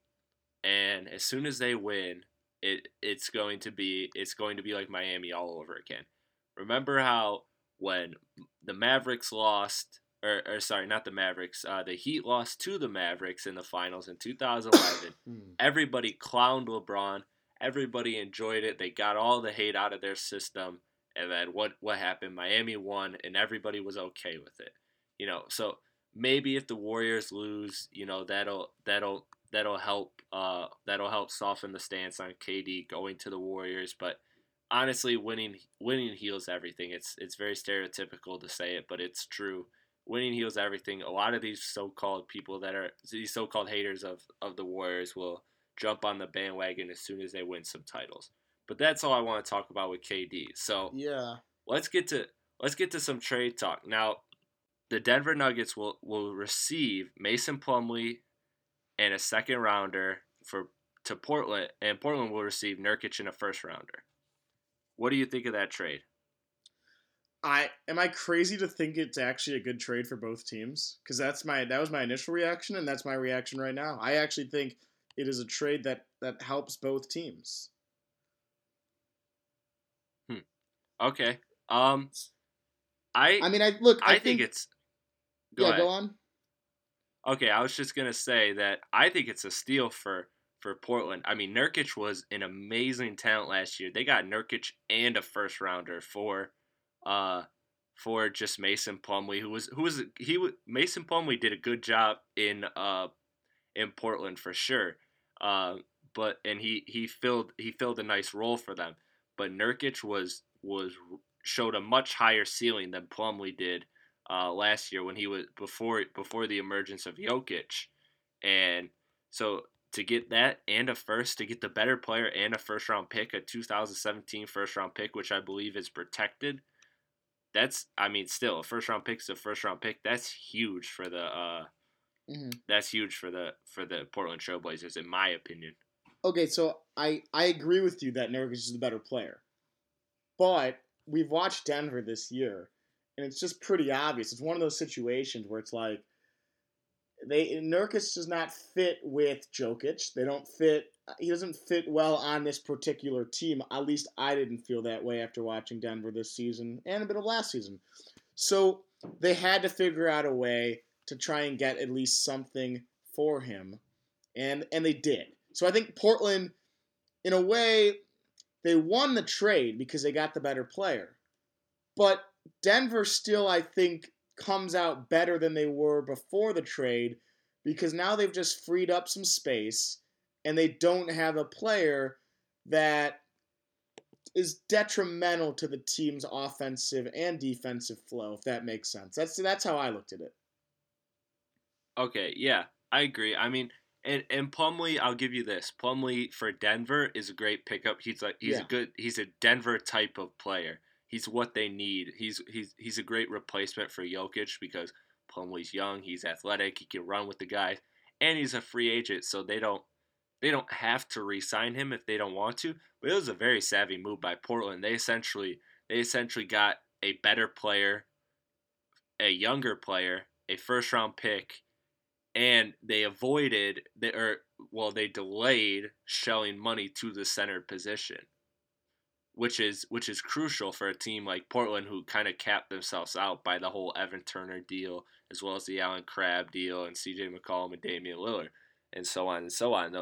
and as soon as they win, it it's going to be it's going to be like Miami all over again. Remember how when the Mavericks lost or, or sorry, not the Mavericks. Uh, the Heat lost to the Mavericks in the finals in 2011. <coughs> Hmm. Everybody clowned LeBron. Everybody enjoyed it. They got all the hate out of their system. And then what what happened? Miami won, and everybody was okay with it. You know, so maybe if the Warriors lose, you know that'll that'll that'll help uh that'll help soften the stance on KD going to the Warriors. But honestly, winning winning heals everything. It's it's very stereotypical to say it, but it's true winning heals everything. A lot of these so-called people that are these so-called haters of of the Warriors will jump on the bandwagon as soon as they win some titles. But that's all I want to talk about with KD. So yeah, let's get to let's get to some trade talk now. The Denver Nuggets will will receive Mason Plumlee and a second rounder for to Portland, and Portland will receive Nurkic and a first rounder. What do you think of that trade? I am I crazy to think it's actually a good trade for both teams because that's my that was my initial reaction and that's my reaction right now. I actually think it is a trade that that helps both teams. Hmm. Okay. Um. I I mean I look I, I think, think, it's. Go yeah, ahead. go on. Okay, I was just gonna say that I think it's a steal for for Portland. I mean, Nurkic was an amazing talent last year. They got Nurkic and a first rounder for uh, for just Mason Plumlee, who was who was he Mason Plumlee did a good job in uh in Portland for sure. Uh, but and he he filled he filled a nice role for them. But Nurkic was was showed a much higher ceiling than Plumlee did uh, last year when he was before before the emergence of Jokic, and so to get that and a first to get the better player and a first round pick, a 2017 first round pick, which I believe is protected that's I mean still a first round pick is a first round pick. That's huge for the uh mm-hmm. that's huge for the for the Portland Trailblazers in my opinion. Okay, so I I agree with you that Nurkic is the better player. But we've watched Denver this year and it's just pretty obvious. It's one of those situations where it's like they Nurkic does not fit with Jokic. They don't fit he doesn't fit well on this particular team. At least I didn't feel that way after watching Denver this season and a bit of last season. So they had to figure out a way to try and get at least something for him, and and they did. So I think Portland, in a way, they won the trade because they got the better player, but Denver still, I think, comes out better than they were before the trade because now they've just freed up some space and they don't have a player that is detrimental to the team's offensive and defensive flow, if that makes sense. That's that's how I looked at it. Okay, yeah, I agree. I mean, and and Plumlee, I'll give you this. Plumlee for Denver is a great pickup. He's like he's yeah. a good he's a Denver type of player. He's what they need. He's he's he's a great replacement for Jokic because Plumlee's young, he's athletic, he can run with the guys, and he's a free agent, so they don't they don't have to re-sign him if they don't want to. But it was a very savvy move by Portland. They essentially they essentially got a better player, a younger player, a first round pick, and they avoided the or well they delayed shelling money to the center position. Which is which is crucial for a team like Portland who kind of capped themselves out by the whole Evan Turner deal as well as the Allen Crabbe deal and CJ McCollum and Damian Lillard and so on and so on.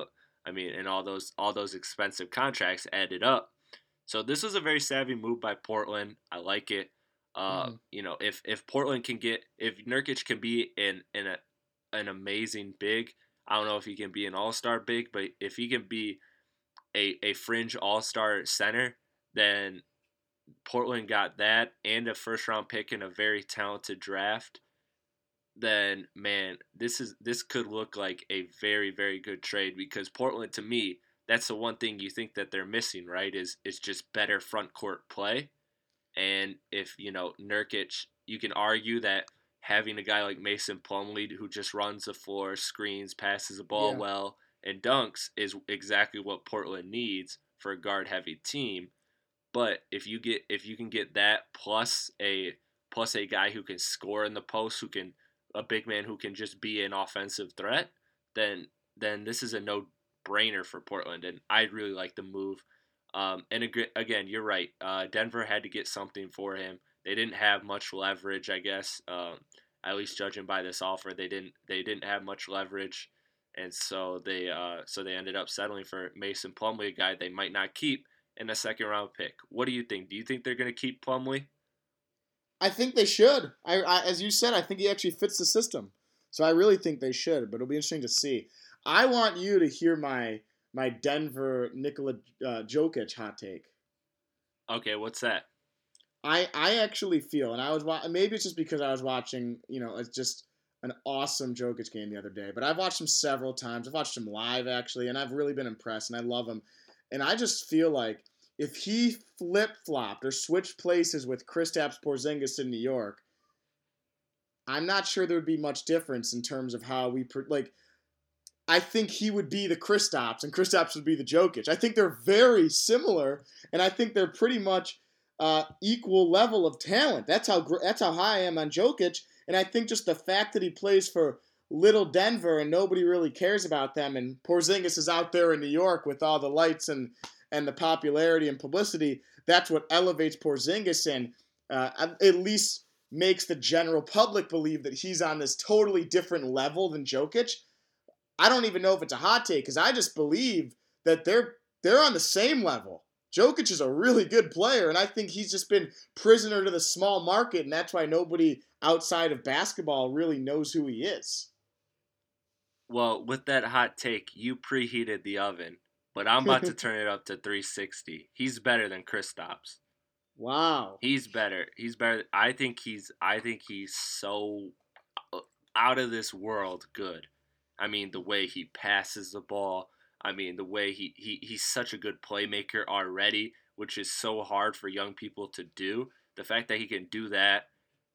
I mean, and all those all those expensive contracts added up. So this was a very savvy move by Portland. I like it. Uh, mm-hmm. you know, if if Portland can get if Nurkic can be in in a an amazing big, I don't know if he can be an all star big, but if he can be a a fringe all star center, then Portland got that and a first round pick in a very talented draft, then man, this is this could look like a very very good trade because Portland to me, that's the one thing you think that they're missing, right? Is is just better front court play. And if, you know, Nurkic, you can argue that having a guy like Mason Plumlee who just runs the floor, screens, passes the ball yeah. well, and dunks is exactly what Portland needs for a guard heavy team. But if you get if you can get that plus a plus a guy who can score in the post, who can a big man who can just be an offensive threat, then then this is a no brainer for Portland, and I really like the move. Um, and again, you're right. Uh, Denver had to get something for him. They didn't have much leverage, I guess. Um, at least judging by this offer, they didn't they didn't have much leverage, and so they uh, so they ended up settling for Mason Plumlee, a guy they might not keep in a second round pick. What do you think? Do you think they're going to keep Plumlee? I think they should. I, I, as you said, I think he actually fits the system. So I really think they should. But it'll be interesting to see. I want you to hear my my Denver Nikola uh, Jokic hot take. Okay, what's that? I I actually feel, and I was maybe it's just because I was watching, you know, it's just an awesome Jokic game the other day. But I've watched him several times. I've watched him live actually, and I've really been impressed, and I love him. And I just feel like if he flip flopped or switched places with Kristaps Porzingis in New York, I'm not sure there would be much difference in terms of how we like. I think he would be the Kristaps and Kristaps would be the Jokic. I think they're very similar, and I think they're pretty much uh, equal level of talent. That's how that's how high I am on Jokic, and I think just the fact that he plays for little Denver and nobody really cares about them, and Porzingis is out there in New York with all the lights and and the popularity and publicity. That's what elevates Porzingis and uh, at least makes the general public believe that he's on this totally different level than Jokic. I don't even know if it's a hot take because I just believe that they're they're on the same level. Jokic is a really good player, and I think he's just been prisoner to the small market, and that's why nobody outside of basketball really knows who he is. Well, with that hot take, you preheated the oven, but I'm about to <laughs> turn it up to 360. He's better than Kristaps. Wow. He's better. He's better. I think he's. I think he's so uh, out of this world good. I mean, the way he passes the ball. I mean, the way he, he he's such a good playmaker already, which is so hard for young people to do. The fact that he can do that,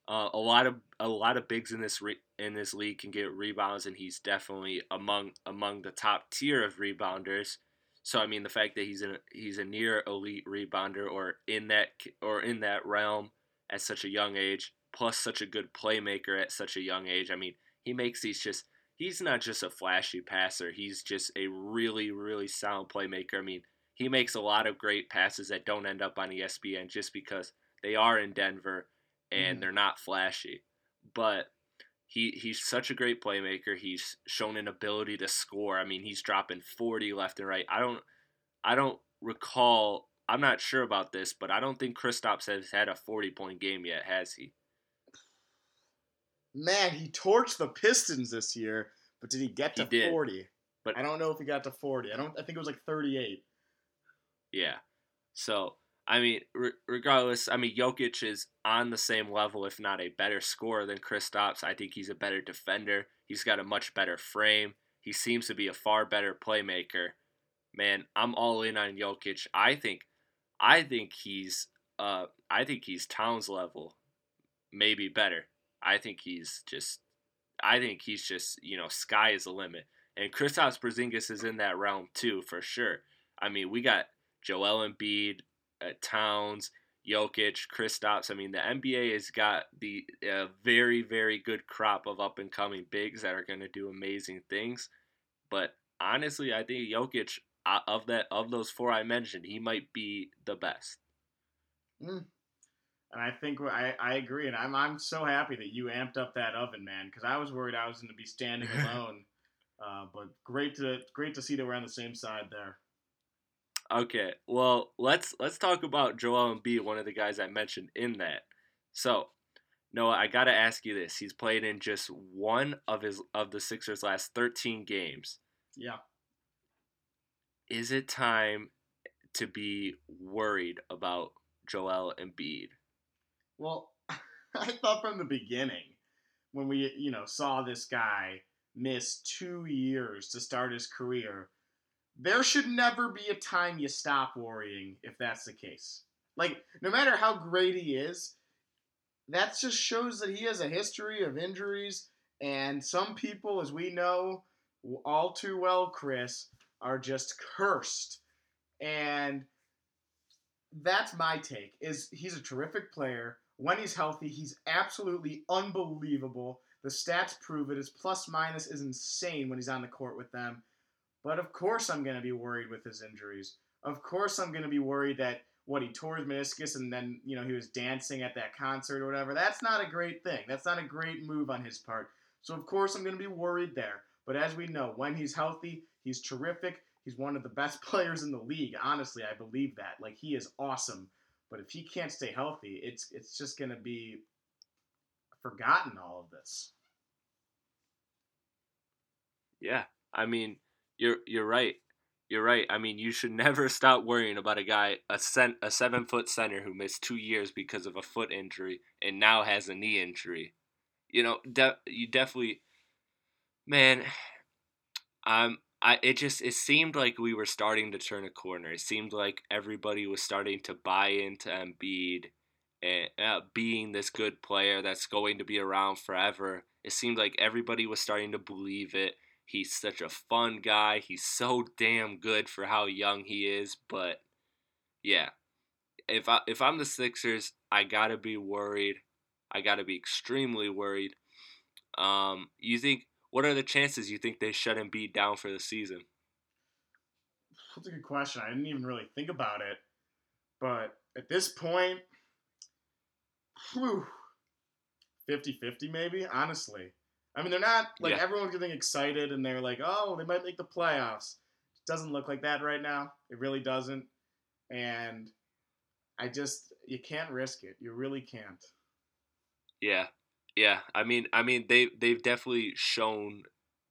uh, a lot of a lot of bigs in this re- in this league can get rebounds, and he's definitely among among the top tier of rebounders. So I mean, the fact that he's in he's a near elite rebounder or in that or in that realm at such a young age, plus such a good playmaker at such a young age. I mean, he makes these just he's not just a flashy passer. He's just a really, really sound playmaker. I mean, he makes a lot of great passes that don't end up on ESPN just because they are in Denver and mm. they're not flashy. But he he's such a great playmaker. He's shown an ability to score. I mean, he's dropping 40 left and right. I don't I don't recall I'm not sure about this, but I don't think Kristaps has had a 40 point game yet, has he? Man, he torched the Pistons this year, but did he get to he 40? But I don't know if he got to 40. I don't. I think it was like 38. Yeah. So I mean, re- regardless, I mean, Jokic is on the same level, if not a better scorer than Kristaps. I think he's a better defender. He's got a much better frame. He seems to be a far better playmaker. Man, I'm all in on Jokic. I think, I think he's, uh, I think he's Towns level, maybe better. I think he's just, I think he's just, you know, sky is the limit. And Kristaps Porzingis is in that realm too, for sure. I mean, we got Joel Embiid, uh, Towns, Jokic, Kristaps. I mean, the NBA has got the uh, very, very good crop of up and coming bigs that are going to do amazing things. But honestly, I think Jokic uh, of that of those four I mentioned, he might be the best. Mm. And I think I, I agree, and I'm I'm so happy that you amped up that oven, man, because I was worried I was going to be standing <laughs> alone. uh, but great to great to see that we're on the same side there. Okay, well let's let's talk about Joel Embiid, one of the guys I mentioned in that. So, Noah, I got to ask you this. He's played in just one of his of the Sixers' last 13 games. Yeah. Is it time to be worried about Joel Embiid? Well, <laughs> I thought from the beginning when we, you know, saw this guy miss 2 years to start his career, there should never be a time you stop worrying if that's the case. Like no matter how great he is, that just shows that he has a history of injuries and some people as we know all too well, Chris, are just cursed. And that's my take. Is he's a terrific player. When he's healthy, he's absolutely unbelievable. The stats prove it. His plus minus is insane when he's on the court with them. But of course, I'm going to be worried with his injuries. Of course, I'm going to be worried that what he tore his meniscus and then you know he was dancing at that concert or whatever. That's not a great thing. That's not a great move on his part. So of course, I'm going to be worried there. But as we know, when he's healthy, he's terrific. He's one of the best <laughs> players in the league. Honestly, I believe that. Like he is awesome. But if he can't stay healthy, it's it's just going to be forgotten all of this. Yeah. I mean, you're you're right. You're right. I mean, you should <laughs> never stop worrying about a guy, a cent, a seven foot center who missed two years because of a foot injury and now has a knee injury. You know, de- you definitely, man. Um, I it just it seemed like we were starting to turn a corner. It seemed like everybody was starting to buy into Embiid and uh, being this good player that's going to be around forever. It seemed like everybody was starting to believe it He's such a fun guy. He's so damn good for how young he is. But yeah, if I if I'm the Sixers, I gotta be worried. I gotta be extremely worried. Um, you think what are the chances you think they shut Embiid down for the season? That's a good question. I didn't even really think about it, but at this point, whew, 50-50 maybe. Honestly, I mean, they're not like yeah. everyone's getting excited and they're like, oh, they might make the playoffs. It doesn't look like that right now. It really doesn't. And I just you can't risk it. You really can't. Yeah. Yeah. I mean I mean they they've definitely shown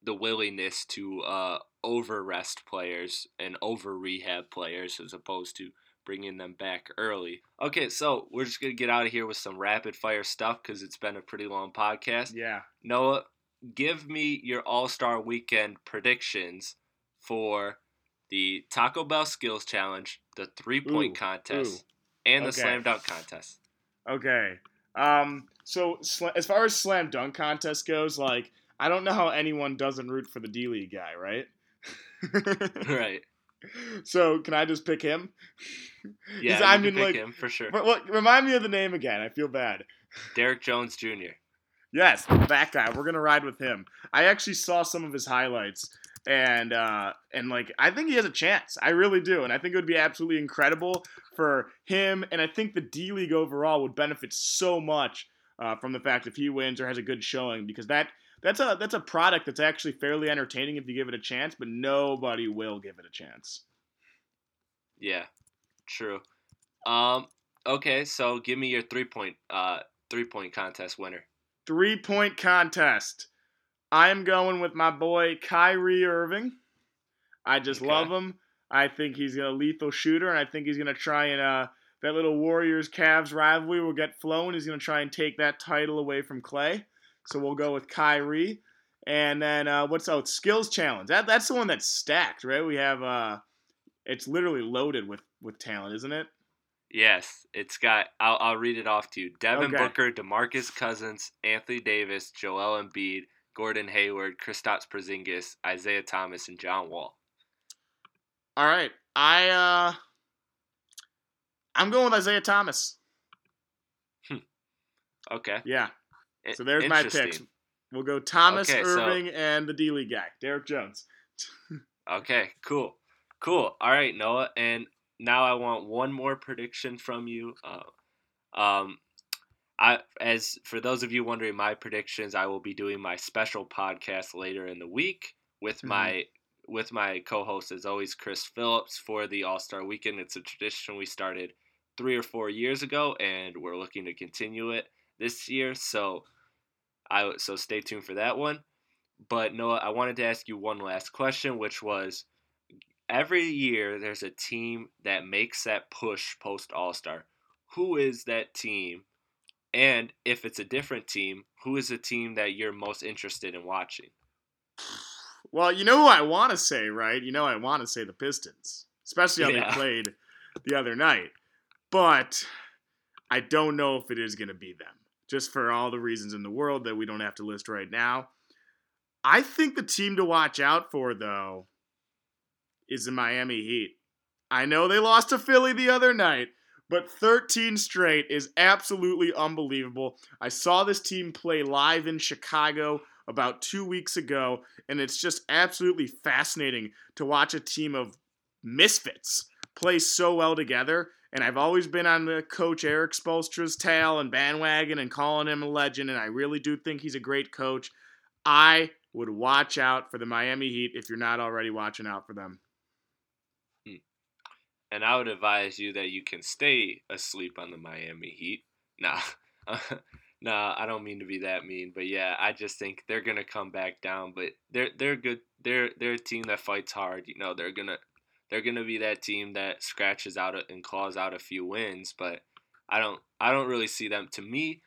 the willingness to uh over rest players and over rehab players as opposed to bringing them back early. Okay, so we're just going to get out of here with some rapid fire stuff because it's been a pretty long podcast. Yeah. Noah, give me your All Star Weekend predictions for the Taco Bell Skills Challenge, the three point contest, ooh. and the okay. slam dunk contest. Okay. Um. So as far as slam dunk contest goes, like I don't know how anyone doesn't root for the D League guy, right? <laughs> right. So can I just pick him? Yeah, I mean, like, him for sure. But remind me of the name again. I feel bad. Derrick Jones Jr. Yes, that guy. We're gonna ride with him. I actually saw some of his highlights, and uh, and like I think he has a chance. I really do, and I think it would be absolutely incredible for him. And I think the D League overall would benefit so much uh, from the fact if he wins or has a good showing, because that that's a that's a product that's actually fairly entertaining if you give it a chance, but nobody will give it a chance. Yeah, true. Um, okay, so give me your three point uh three point contest winner. Three point contest. I am going with my boy Kyrie Irving. I just okay. love him. I think he's a lethal shooter, and I think he's gonna try and uh, that little Warriors Cavs rivalry will get flown. He's gonna try and take that title away from Clay. So we'll go with Kyrie. And then uh, what's out? Skills challenge. That that's the one that's stacked, right? We have uh, it's literally loaded with with talent, isn't it? Yes, it's got. I'll, I'll read it off to you. Devin okay. Booker, Demarcus Cousins, Anthony Davis, Joel Embiid, Gordon Hayward, Kristaps Porzingis, Isaiah Thomas, and John Wall. All right, I uh, I'm going with Isaiah Thomas. Hmm. okay. Yeah. So there's my picks. We'll go Thomas okay, Irving so, and the D League guy, Derrick Jones. <laughs> okay, cool, cool. All right, Noah, and now I want one more prediction from you. Uh, um, I as for those of you wondering my predictions, I will be doing my special podcast later in the week with mm-hmm. my with my co-host as always Chris Phillips for the All Star Weekend. It's a tradition we started three or four years ago, and we're looking to continue it this year. So I so stay tuned for that one. But Noah, I wanted to ask you one last question, which was every year there's a team that makes that push post All Star. Who is that team? And if it's a different team, who is the team that you're most interested in watching? Well, you know who I want to say, right? You know I want to say the Pistons, especially how Yeah. they played the other night. But I don't know if it is going to be them, just for all the reasons in the world that we don't have to list right now. I think the team to watch out for, though, is the Miami Heat. I know they lost to Philly the other night, but 13 straight is absolutely unbelievable. I saw this team play live in Chicago about two weeks ago, and it's just absolutely fascinating to watch a team of misfits play so well together. And I've always been on the coach Erik Spoelstra's tail and bandwagon and calling him a legend, and I really do think he's a great coach. I would watch out for the Miami Heat if you're not already watching out for them. Hmm. And I would advise you that you can stay asleep on the Miami Heat. <laughs> Nah, <laughs> nah, I don't mean to be that mean, but yeah, I just think they're gonna come back down. But they're they're good. They're they're a team that fights hard. You know, they're gonna they're gonna be that team that scratches out and claws out a few wins. But I don't I don't really see them. To me,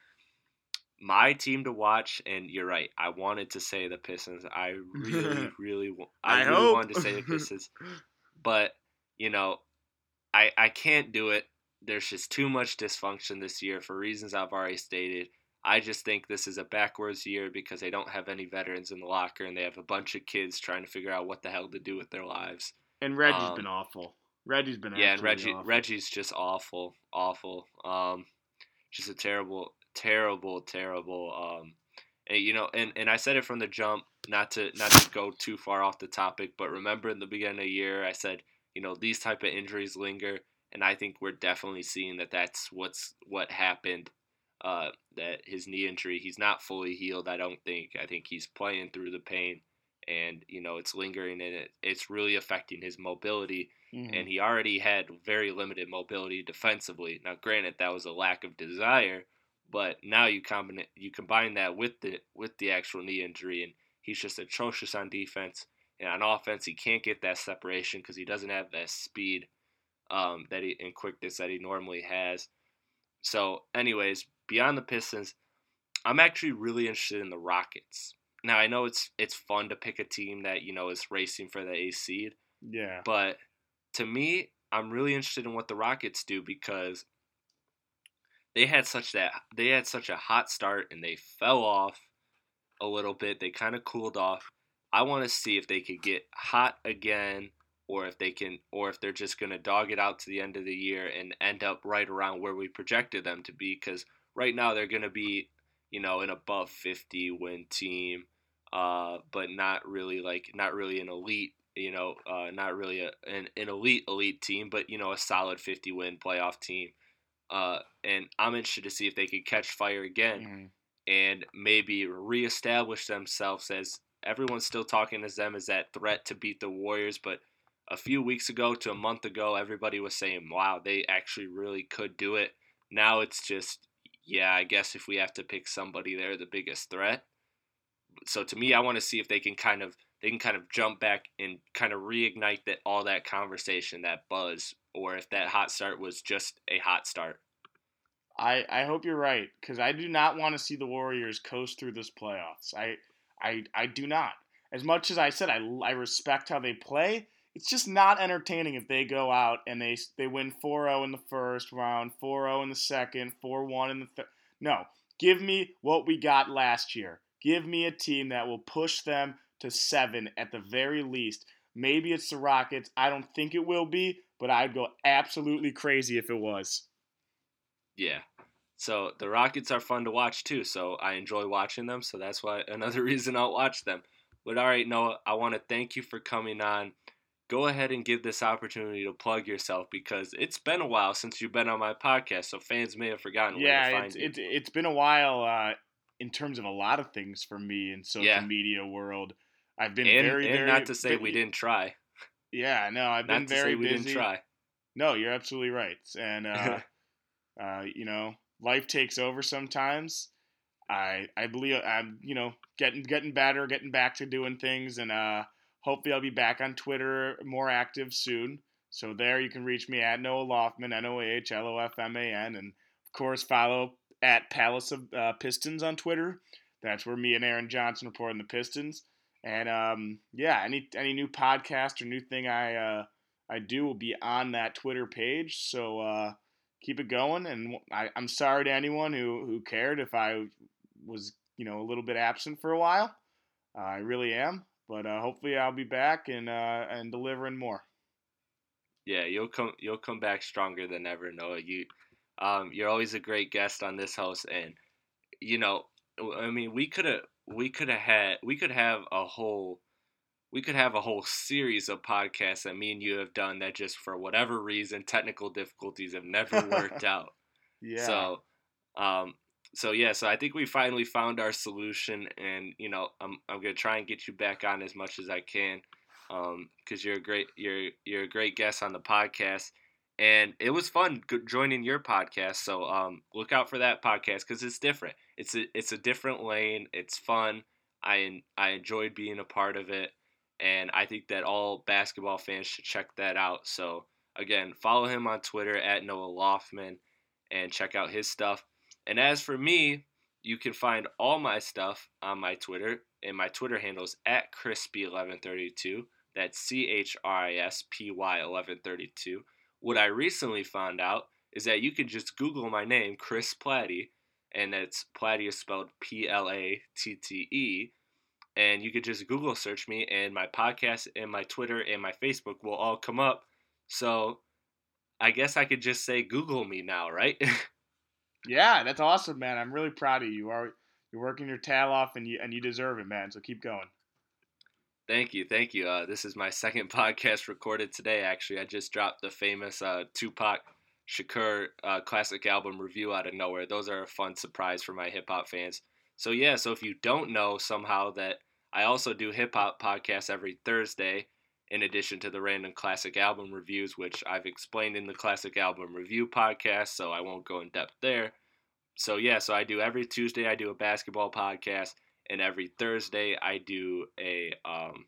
my team to watch, and you're right. I wanted to say the Pistons. I really <laughs> really I, I really hope. wanted to say the <laughs> Pistons, but you know I I can't do it. There's just too much dysfunction this year for reasons I've already stated. I just think this is a backwards year because they don't have any veterans in the locker and they have a bunch of kids trying to figure out what the hell to do with their lives. And Reggie's Um, been awful. Reggie's been Yeah, and Reggie awful. Reggie's just awful, awful. Um, just a terrible, terrible, terrible. Um, and, you know, and, and I said it from the jump, not to not to go too far off the topic, but remember in the beginning of the year, I said, you know, these type of injuries linger, and I think we're definitely seeing that that's what's what happened. Uh, that his knee injury, he's not fully healed. I don't think. I think he's playing through the pain, and you know, it's lingering and it, it's really affecting his mobility Mhm. and he already had very limited mobility defensively. Now, granted, that was a lack of desire, but now you combine you combine that with the with the actual knee injury, and he's just atrocious on defense. And on offense, he can't get that separation because he doesn't have that speed um, that he and quickness that he normally has. So, anyways, beyond the Pistons, I'm actually really interested in the Rockets. Now, I know it's it's fun to pick a team that you know is racing for the A seed, yeah. but to me, I'm really interested in what the Rockets do because they had such that they had such a hot start and they fell off a little bit. They kind of cooled off. I want to see if they could get hot again or if they can or if they're just going to dog it out to the end of the year and end up right around where we projected them to be cuz right now they're going to be, you know, an above 50 win team uh but not really like not really an elite you know, uh, not really a, an, an elite elite team, but you know, a solid 50 win playoff team. Uh, and I'm interested to see if they could catch fire again Mhm. and maybe reestablish themselves as everyone's still talking as them as that threat to beat the Warriors. But a few weeks ago to a month ago, everybody was saying, "Wow, they actually really could do it." Now it's just, yeah, I guess if we have to pick somebody, they're the biggest threat. So to me, I want to see if they can kind of they can kind of jump back and kind of reignite that all that conversation, that buzz, or if that hot start was just a hot start. I, I hope you're right because I do not want to see the Warriors coast through this playoffs. I I I do not. As much as I said I, I respect how they play, it's just not entertaining if they go out and they they win 4-0 in the first round, 4-0 in the second, 4-1 in the third. No, give me what we got last year. Give me a team that will push them to 7 at the very least. Maybe it's the Rockets. I don't think it will be, but I'd go absolutely crazy if it was. Yeah. So the Rockets are fun to watch too. So I enjoy watching them. So that's why <laughs> another reason I'll watch them. But all right, Noah, I want to thank you for coming on. Go ahead and give this opportunity to plug yourself because it's been a while since you've been on my podcast, so fans may have forgotten where to yeah, find it's, you. it's it's been a while uh, in terms of a lot of things for me in social Yeah. media world. I've been and, very, and very not to say been- we didn't try. Yeah, no, I've been Not to very say we busy. didn't try. No, you're absolutely right, and uh, <laughs> Uh, you know, life takes over sometimes. I I believe I'm you know getting getting better, getting back to doing things, and uh, hopefully I'll be back on Twitter more active soon. So there you can reach me at Noah Lofman, N O A H L O F M A N, and of course follow at Palace of uh, Pistons on Twitter. That's where me and Aaron Johnson report on the Pistons. And um, yeah, any any new podcast or new thing I uh, I do will be on that Twitter page. So uh, keep it going. And I, I'm sorry to anyone who who cared if I was you know a little bit absent for a while. I really am, but uh, hopefully I'll be back and uh, and delivering more. Yeah, you'll come you'll come back stronger than ever, Noah. You um, you're always a great guest on this house, and you know, I mean, we could have we could have had we could have a whole we could have a whole series of podcasts that me and you have done that just for whatever reason technical difficulties have never worked <laughs> out. Yeah. So, um, so yeah, so I think we finally found our solution, and you know, I'm I'm gonna try and get you back on as much as I can, um, because you're a great you're you're a great guest on the podcast, and it was fun joining your podcast. So um, look out for that podcast because it's different. It's a it's a different lane. It's fun. I I enjoyed being a part of it, and I think that all basketball fans should check that out. So again, follow him on Twitter at Noah Lofman, and check out his stuff. And as for me, you can find all my stuff on my Twitter, and my Twitter handle is at crispy1132. That's C H R I S P Y 1132. What I recently found out is that you can just Google my name, Chris Platte, and it's Platte is spelled P L A T T E. And you could just Google search me, and my podcast, and my Twitter, and my Facebook will all come up. So I guess I could just say Google me now, right? <laughs> Yeah, that's awesome, man. I'm really proud of you. you are you're working your tail off, and you and you deserve it, man. So keep going. Thank you, thank you. Uh, this is my second <laughs> podcast recorded today. Actually, I just dropped the famous uh, Tupac Shakur uh, classic album review out of nowhere. Those are a fun surprise for my hip hop fans. So yeah, so if you don't know somehow that I also do hip hop podcasts every Thursday, in addition to the random classic album reviews, which I've explained in the classic album review podcast, so I won't go in depth there. So yeah, so I do every Tuesday I do a basketball podcast, and every Thursday I do a um,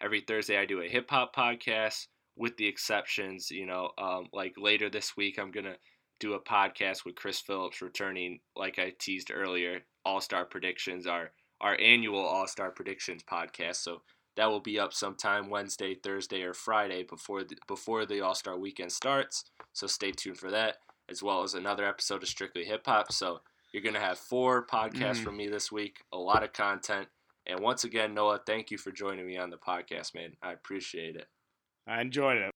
every Thursday I do a hip hop podcast, with the exceptions, you know, um, like later this week I'm gonna do a podcast with Chris Phillips returning, like I teased earlier, All Star Predictions, our our annual All Star Predictions podcast. So that will be up sometime Wednesday, Thursday, or Friday before the, before the All Star Weekend starts. So stay tuned for that, as well as another episode of Strictly Hip Hop. So you're gonna have four podcasts mm. from me this week, a lot of content. And once again, Noah, thank you for joining me on the podcast, man. I appreciate it. I enjoyed it.